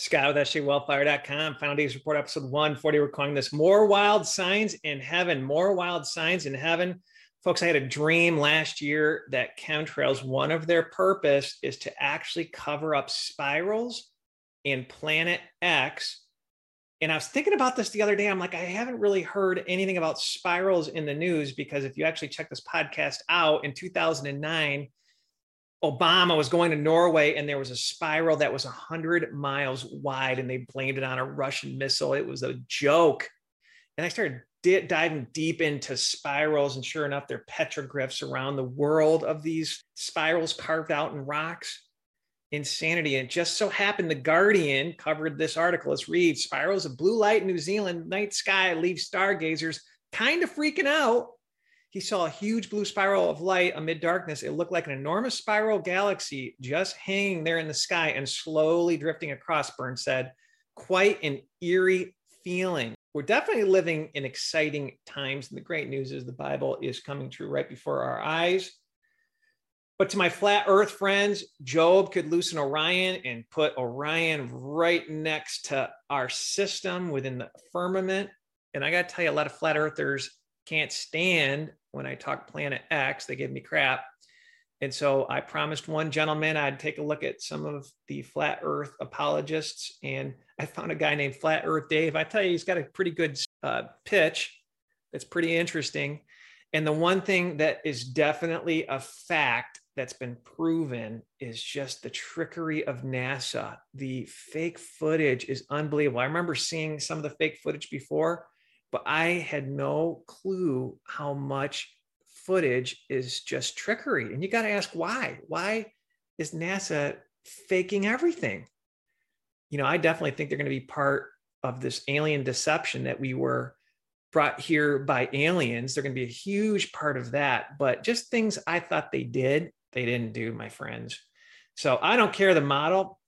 Scott with SJWellfire.com, Final Days Report, episode 140. We're calling this More Wild Signs in Heaven. More Wild Signs in Heaven. Folks, I had a dream last year that chemtrails, one of their purpose is to actually cover up spirals in Planet X. And I was thinking about this the other day. I'm like, I haven't really heard anything about spirals in the news because if you actually check this podcast out in 2009, Obama was going to Norway and there was a spiral that was 100 miles wide and they blamed it on a Russian missile. It was a joke. And I started di- diving deep into spirals, and sure enough, there are petroglyphs around the world of these spirals carved out in rocks. Insanity. And it just so happened the Guardian covered this article. Let's read Spirals of blue light in New Zealand night sky leave stargazers kind of freaking out he saw a huge blue spiral of light amid darkness. It looked like an enormous spiral galaxy just hanging there in the sky and slowly drifting across, Burns said. Quite an eerie feeling. We're definitely living in exciting times. And the great news is the Bible is coming true right before our eyes. But to my flat earth friends, Job could loosen Orion and put Orion right next to our system within the firmament. And I got to tell you, a lot of flat earthers can't stand when I talk Planet X. They give me crap. And so I promised one gentleman I'd take a look at some of the flat earth apologists. And I found a guy named Flat Earth Dave. I tell you, he's got a pretty good uh, pitch that's pretty interesting. And the one thing that is definitely a fact that's been proven is just the trickery of NASA. The fake footage is unbelievable. I remember seeing some of the fake footage before but I had no clue how much footage is just trickery. And you got to ask why? Why is NASA faking everything? You know, I definitely think they're going to be part of this alien deception that we were brought here by aliens. They're going to be a huge part of that. But just things I thought they did, they didn't do, my friends. So I don't care the model.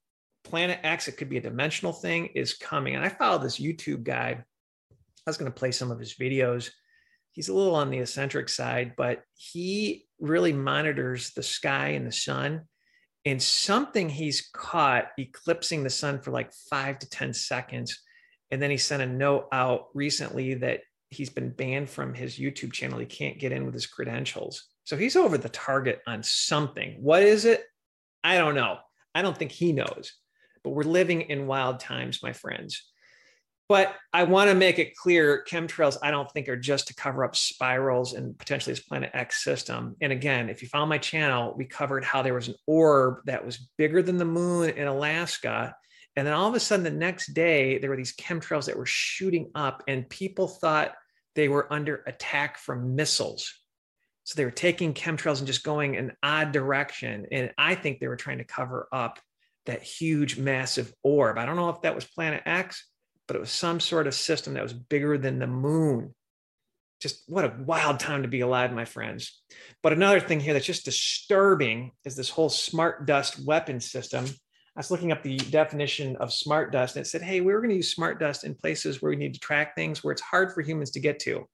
Planet X, it could be a dimensional thing, is coming. And I follow this YouTube guy I was going to play some of his videos. He's a little on the eccentric side, but he really monitors the sky and the sun. And something he's caught eclipsing the sun for like five to 10 seconds. And then he sent a note out recently that he's been banned from his YouTube channel. He can't get in with his credentials. So he's over the target on something. What is it? I don't know. I don't think he knows. But we're living in wild times, my friends. But I want to make it clear chemtrails, I don't think are just to cover up spirals and potentially this Planet X system. And again, if you follow my channel, we covered how there was an orb that was bigger than the moon in Alaska. And then all of a sudden, the next day, there were these chemtrails that were shooting up, and people thought they were under attack from missiles. So they were taking chemtrails and just going an odd direction. And I think they were trying to cover up that huge, massive orb. I don't know if that was Planet X but it was some sort of system that was bigger than the moon. Just what a wild time to be alive, my friends. But another thing here that's just disturbing is this whole smart dust weapon system. I was looking up the definition of smart dust and it said, hey, we were going to use smart dust in places where we need to track things where it's hard for humans to get to.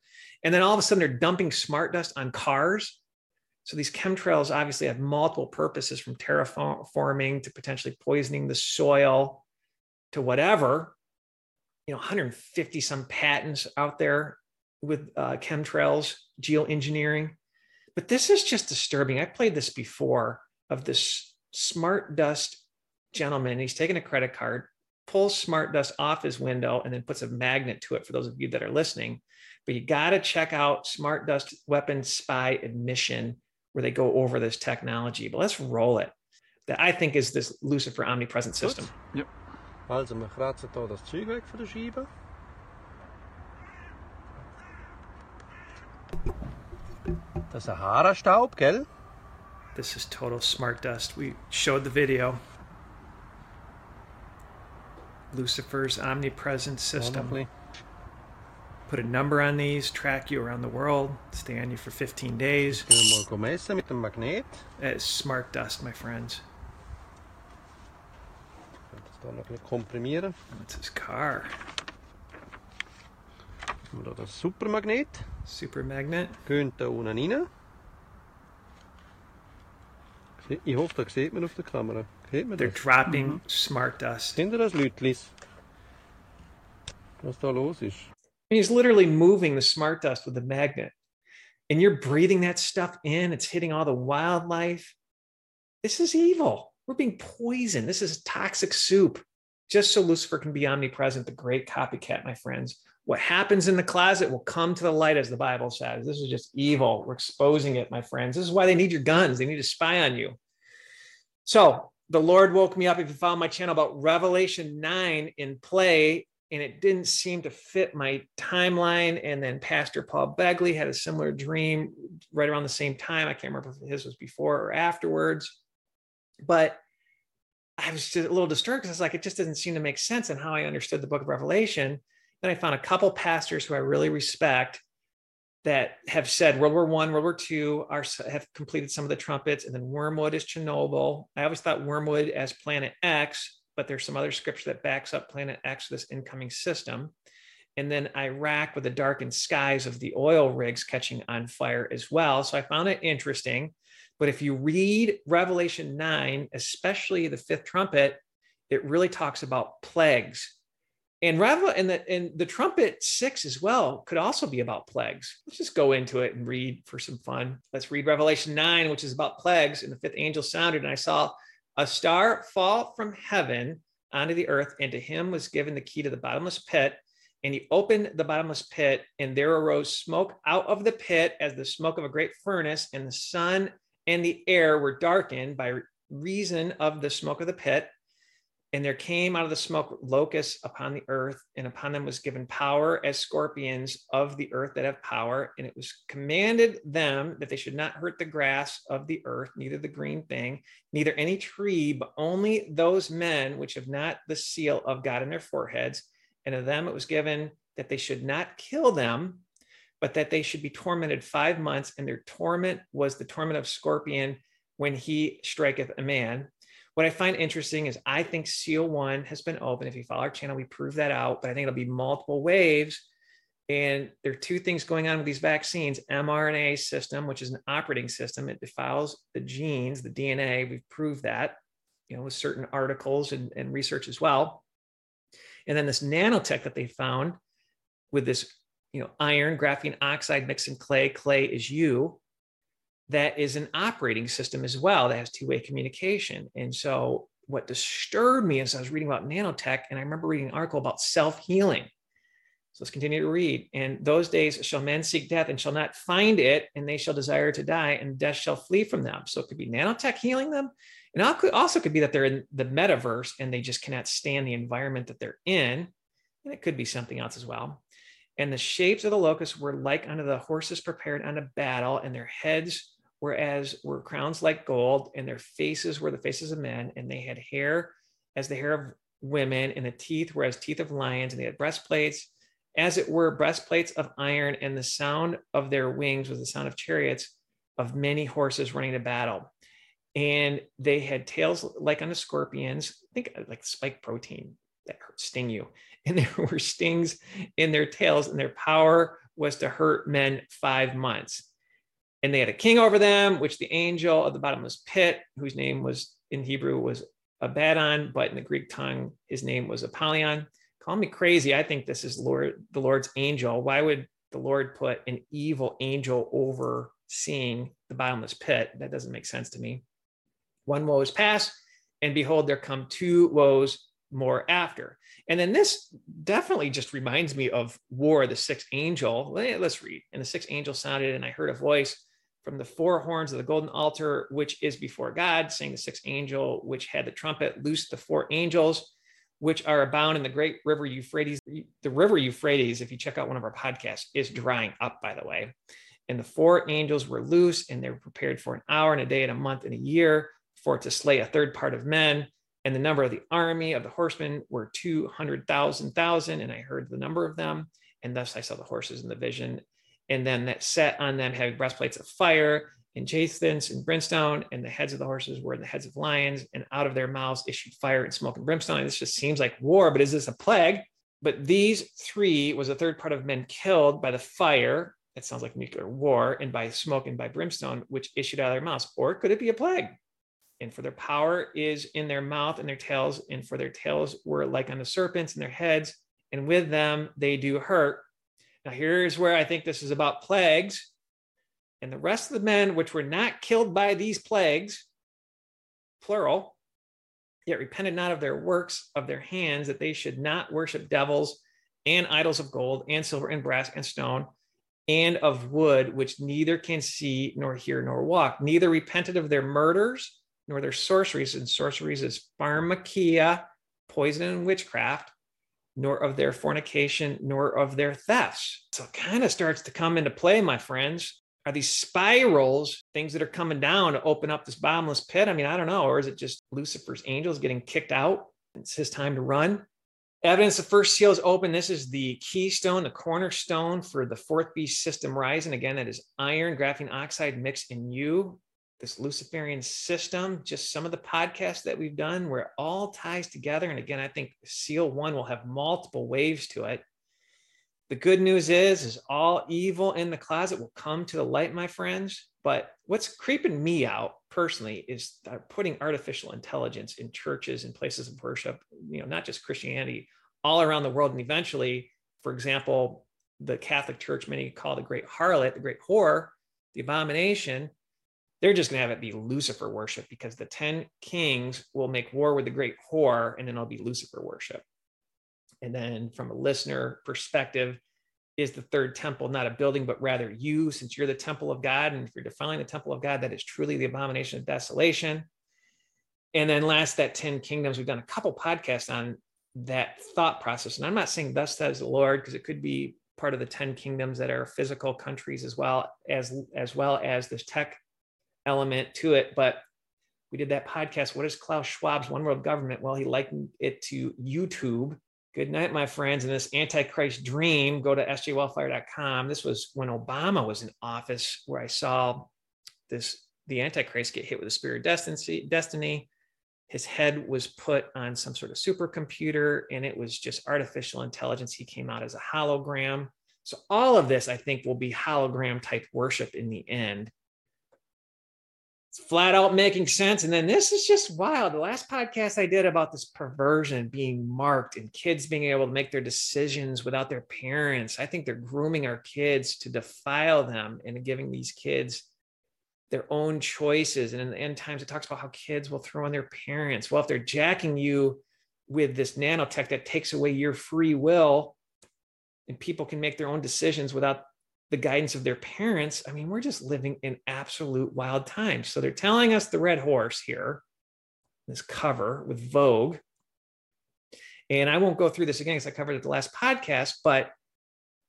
And then all of a sudden they're dumping smart dust on cars. So these chemtrails obviously have multiple purposes from terraforming to potentially poisoning the soil to whatever you know 150 some patents out there with uh, chemtrails geoengineering. But this is just disturbing. I played this before of this smart dust gentleman. He's taking a credit card pulls smart dust off his window and then puts a magnet to it for those of you that are listening. But you got to check out smart dust weapon spy admission where they go over this technology. But let's roll it. That i think is this lucifer omnipresent system. Yep Also wir kratzen hier das Zeug weg von der Scheibe. Das ist ein Haarstaub, gell? This is total smart dust. We showed the video. Lucifer's omnipresent system. Put a number on these, track you around the world, stay on you for 15 days. Können wir mal messen mit dem Magnet. That is smart dust, my friends. Da noch ein komprimieren. That's his car. Haben wir da das Supermagnet. Super magnet. Gehen da unten rein. Ich hoffe, da sieht man auf der Kamera. Sieht man They're das? dropping mm. smart dust. Sind das Lütlis? Was da los ist? He's literally moving the smart dust with a magnet. And you're breathing that stuff in, it's hitting all the wildlife. This is evil. We're being poisoned. This is toxic soup. Just so Lucifer can be omnipresent, the great copycat, my friends. What happens in the closet will come to the light, as the Bible says. This is just evil. We're exposing it, my friends. This is why they need your guns. They need to spy on you. So the Lord woke me up. If you follow my channel about Revelation 9 in play, and it didn't seem to fit my timeline. And then Pastor Paul Begley had a similar dream right around the same time. I can't remember if his was before or afterwards, but I was just a little disturbed because it's like it just didn't seem to make sense in how I understood the book of Revelation. Then I found a couple pastors who I really respect that have said World War One, World War Two are have completed some of the trumpets, and then Wormwood is Chernobyl. I always thought Wormwood as Planet X but there's some other scripture that backs up Planet X, this incoming system. And then Iraq with the darkened skies of the oil rigs catching on fire as well. So I found it interesting. But if you read Revelation 9, especially the fifth trumpet, it really talks about plagues. And Revel and the and the trumpet six as well could also be about plagues. Let's just go into it and read for some fun. Let's read Revelation 9, which is about plagues. And the fifth angel sounded, and I saw a star fall from heaven onto the earth, and to him was given the key to the bottomless pit. And he opened the bottomless pit, and there arose smoke out of the pit as the smoke of a great furnace, and the sun and the air were darkened by reason of the smoke of the pit. And there came out of the smoke locusts upon the earth, and upon them was given power as scorpions of the earth that have power. And it was commanded them that they should not hurt the grass of the earth, neither the green thing, neither any tree, but only those men which have not the seal of God in their foreheads. And of them it was given that they should not kill them, but that they should be tormented five months. And their torment was the torment of scorpion when he striketh a man what I find interesting is I think seal one has been open. If you follow our channel, we prove that out, but I think it'll be multiple waves. And there are two things going on with these vaccines mRNA system, which is an operating system, it defiles the genes, the DNA. We've proved that, you know, with certain articles and, and research as well. And then this nanotech that they found with this, you know, iron, graphene oxide mixed in clay, clay is you that is an operating system as well that has two-way communication. And so what disturbed me as I was reading about nanotech, and I remember reading an article about self-healing. So let's continue to read. And those days shall men seek death and shall not find it, and they shall desire to die, and death shall flee from them. So it could be nanotech healing them. And also could be that they're in the metaverse and they just cannot stand the environment that they're in. And it could be something else as well. And the shapes of the locusts were like unto the horses prepared unto battle, and their heads whereas were crowns like gold, and their faces were the faces of men, and they had hair as the hair of women, and the teeth were as teeth of lions, and they had breastplates, as it were breastplates of iron, and the sound of their wings was the sound of chariots of many horses running to battle. And they had tails like unto scorpions, I think like spike protein that hurt, sting you. And there were stings in their tails, and their power was to hurt men five months and they had a king over them, which the angel of the bottomless pit, whose name was in Hebrew was Abaddon, but in the Greek tongue, his name was Apollyon. Call me crazy. I think this is Lord, the Lord's angel. Why would the Lord put an evil angel overseeing the bottomless pit? That doesn't make sense to me. One woe is past, and behold, there come two woes more after. And then this definitely just reminds me of War, the sixth angel. Let's read. And the sixth angel sounded, and I heard a voice from the four horns of the golden altar, which is before God, saying the sixth angel, which had the trumpet, loosed the four angels, which are abound in the great river Euphrates. The river Euphrates, if you check out one of our podcasts, is drying up, by the way. And the four angels were loose, and they were prepared for an hour and a day and a month and a year for to slay a third part of men. And the number of the army of the horsemen were 200,000, thousand. And I heard the number of them. And thus I saw the horses in the vision and then that set on them having breastplates of fire and jacinths and brimstone, and the heads of the horses were the heads of lions, and out of their mouths issued fire and smoke and brimstone. And this just seems like war, but is this a plague? But these three was a third part of men killed by the fire. That sounds like nuclear war, and by smoke and by brimstone, which issued out of their mouths. Or could it be a plague? And for their power is in their mouth and their tails, and for their tails were like unto serpents and their heads, and with them they do hurt. Now, here's where I think this is about plagues. And the rest of the men which were not killed by these plagues, plural, yet repented not of their works of their hands, that they should not worship devils and idols of gold and silver and brass and stone and of wood, which neither can see nor hear nor walk, neither repented of their murders nor their sorceries, and sorceries is pharmakia, poison and witchcraft, nor of their fornication, nor of their thefts. So it kind of starts to come into play, my friends. Are these spirals things that are coming down to open up this bottomless pit? I mean, I don't know. Or is it just Lucifer's angels getting kicked out? It's his time to run. Evidence the first seal is open. This is the keystone, the cornerstone for the fourth beast system rising. Again, that is iron, graphene oxide mixed in you this Luciferian system, just some of the podcasts that we've done where it all ties together. And again, I think SEAL one will have multiple waves to it. The good news is, is all evil in the closet will come to the light, my friends. But what's creeping me out personally is putting artificial intelligence in churches and places of worship, you know, not just Christianity, all around the world. And eventually, for example, the Catholic Church, many call the great harlot, the great whore, the abomination they're just going to have it be Lucifer worship because the 10 kings will make war with the great whore and then it'll be Lucifer worship. And then from a listener perspective, is the third temple not a building, but rather you, since you're the temple of God? And if you're defiling the temple of God, that is truly the abomination of desolation. And then last, that 10 kingdoms, we've done a couple podcasts on that thought process. And I'm not saying thus says the Lord, because it could be part of the 10 kingdoms that are physical countries as well as as well as this tech element to it. But we did that podcast. What is Klaus Schwab's One World Government? Well, he likened it to YouTube. Good night, my friends. And this Antichrist dream, go to sjwellfire.com. This was when Obama was in office, where I saw this the Antichrist get hit with a spirit of destiny. destiny. His head was put on some sort of supercomputer, and it was just artificial intelligence. He came out as a hologram. So all of this, I think, will be hologram type worship in the end flat out making sense. And then this is just wild. The last podcast I did about this perversion being marked and kids being able to make their decisions without their parents. I think they're grooming our kids to defile them and giving these kids their own choices. And in the end times, it talks about how kids will throw on their parents. Well, if they're jacking you with this nanotech that takes away your free will and people can make their own decisions without the guidance of their parents, I mean, we're just living in absolute wild times. So they're telling us the red horse here, this cover with Vogue. And I won't go through this again because I covered it the last podcast. But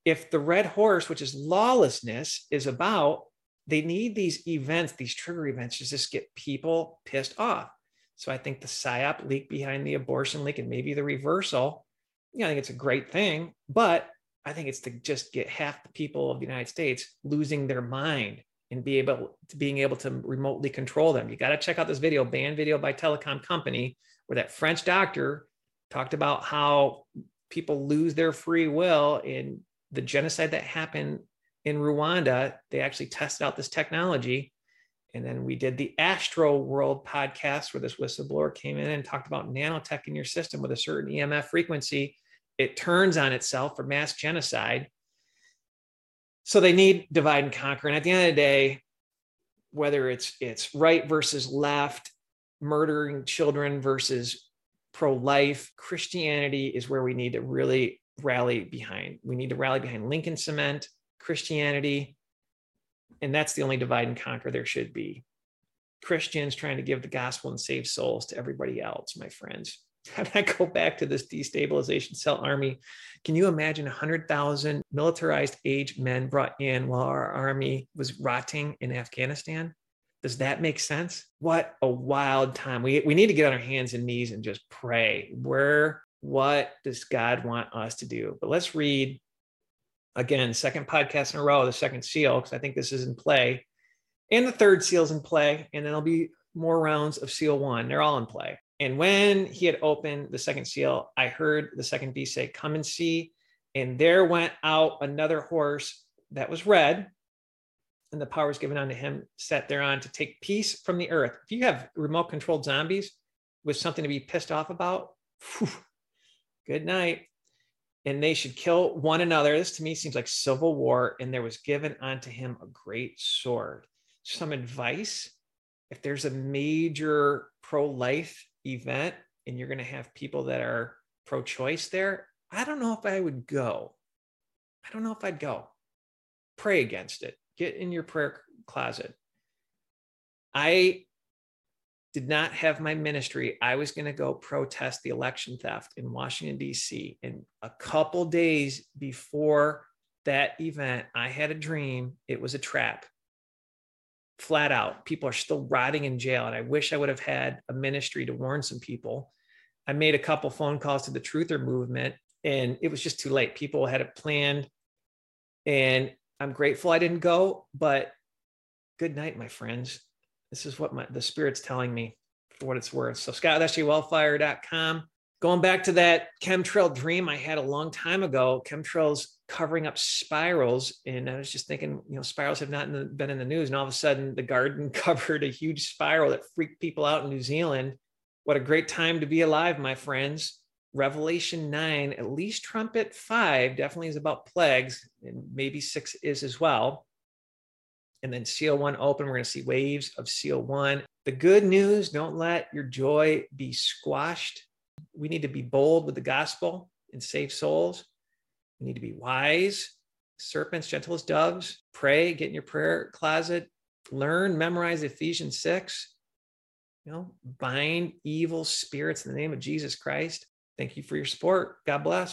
if the red horse, which is lawlessness, is about, they need these events, these trigger events, to just get people pissed off. So I think the PSYOP leak behind the abortion leak and maybe the reversal, know, I think it's a great thing. But I think it's to just get half the people of the United States losing their mind and be able to being able to remotely control them. You got to check out this video, banned video by Telecom Company, where that French doctor talked about how people lose their free will in the genocide that happened in Rwanda. They actually tested out this technology. And then we did the Astro World podcast where this whistleblower came in and talked about nanotech in your system with a certain EMF frequency it turns on itself for mass genocide. So they need divide and conquer. And at the end of the day, whether it's it's right versus left, murdering children versus pro-life, Christianity is where we need to really rally behind. We need to rally behind Lincoln Cement, Christianity, and that's the only divide and conquer there should be. Christians trying to give the gospel and save souls to everybody else, my friends. And I go back to this destabilization cell army. Can you imagine 100,000 militarized age men brought in while our army was rotting in Afghanistan? Does that make sense? What a wild time. We, we need to get on our hands and knees and just pray. Where, what does God want us to do? But let's read again, second podcast in a row, the second seal, because I think this is in play. And the third seal's in play. And then there'll be more rounds of seal one. They're all in play. And when he had opened the second seal, I heard the second beast say, Come and see. And there went out another horse that was red, and the power was given unto him set thereon to take peace from the earth. If you have remote controlled zombies with something to be pissed off about, whew, good night. And they should kill one another. This to me seems like civil war. And there was given unto him a great sword. Some advice if there's a major pro life event and you're going to have people that are pro choice there, I don't know if I would go. I don't know if I'd go. Pray against it. Get in your prayer closet. I did not have my ministry. I was going to go protest the election theft in Washington, D.C. And a couple days before that event, I had a dream. It was a trap flat out. People are still rotting in jail. And I wish I would have had a ministry to warn some people. I made a couple phone calls to the truther movement and it was just too late. People had it planned. And I'm grateful I didn't go, but good night, my friends. This is what my the spirit's telling me for what it's worth. So scott.wellfire.com. Going back to that chemtrail dream I had a long time ago, chemtrails covering up spirals. And I was just thinking, you know, spirals have not been in the news. And all of a sudden, the Guardian covered a huge spiral that freaked people out in New Zealand. What a great time to be alive, my friends. Revelation 9, at least trumpet 5 definitely is about plagues, and maybe 6 is as well. And then seal 1 open, we're going to see waves of seal 1. The good news don't let your joy be squashed. We need to be bold with the gospel and save souls. We need to be wise, serpents, gentle as doves. Pray, get in your prayer closet, learn, memorize Ephesians 6. You know, bind evil spirits in the name of Jesus Christ. Thank you for your support. God bless.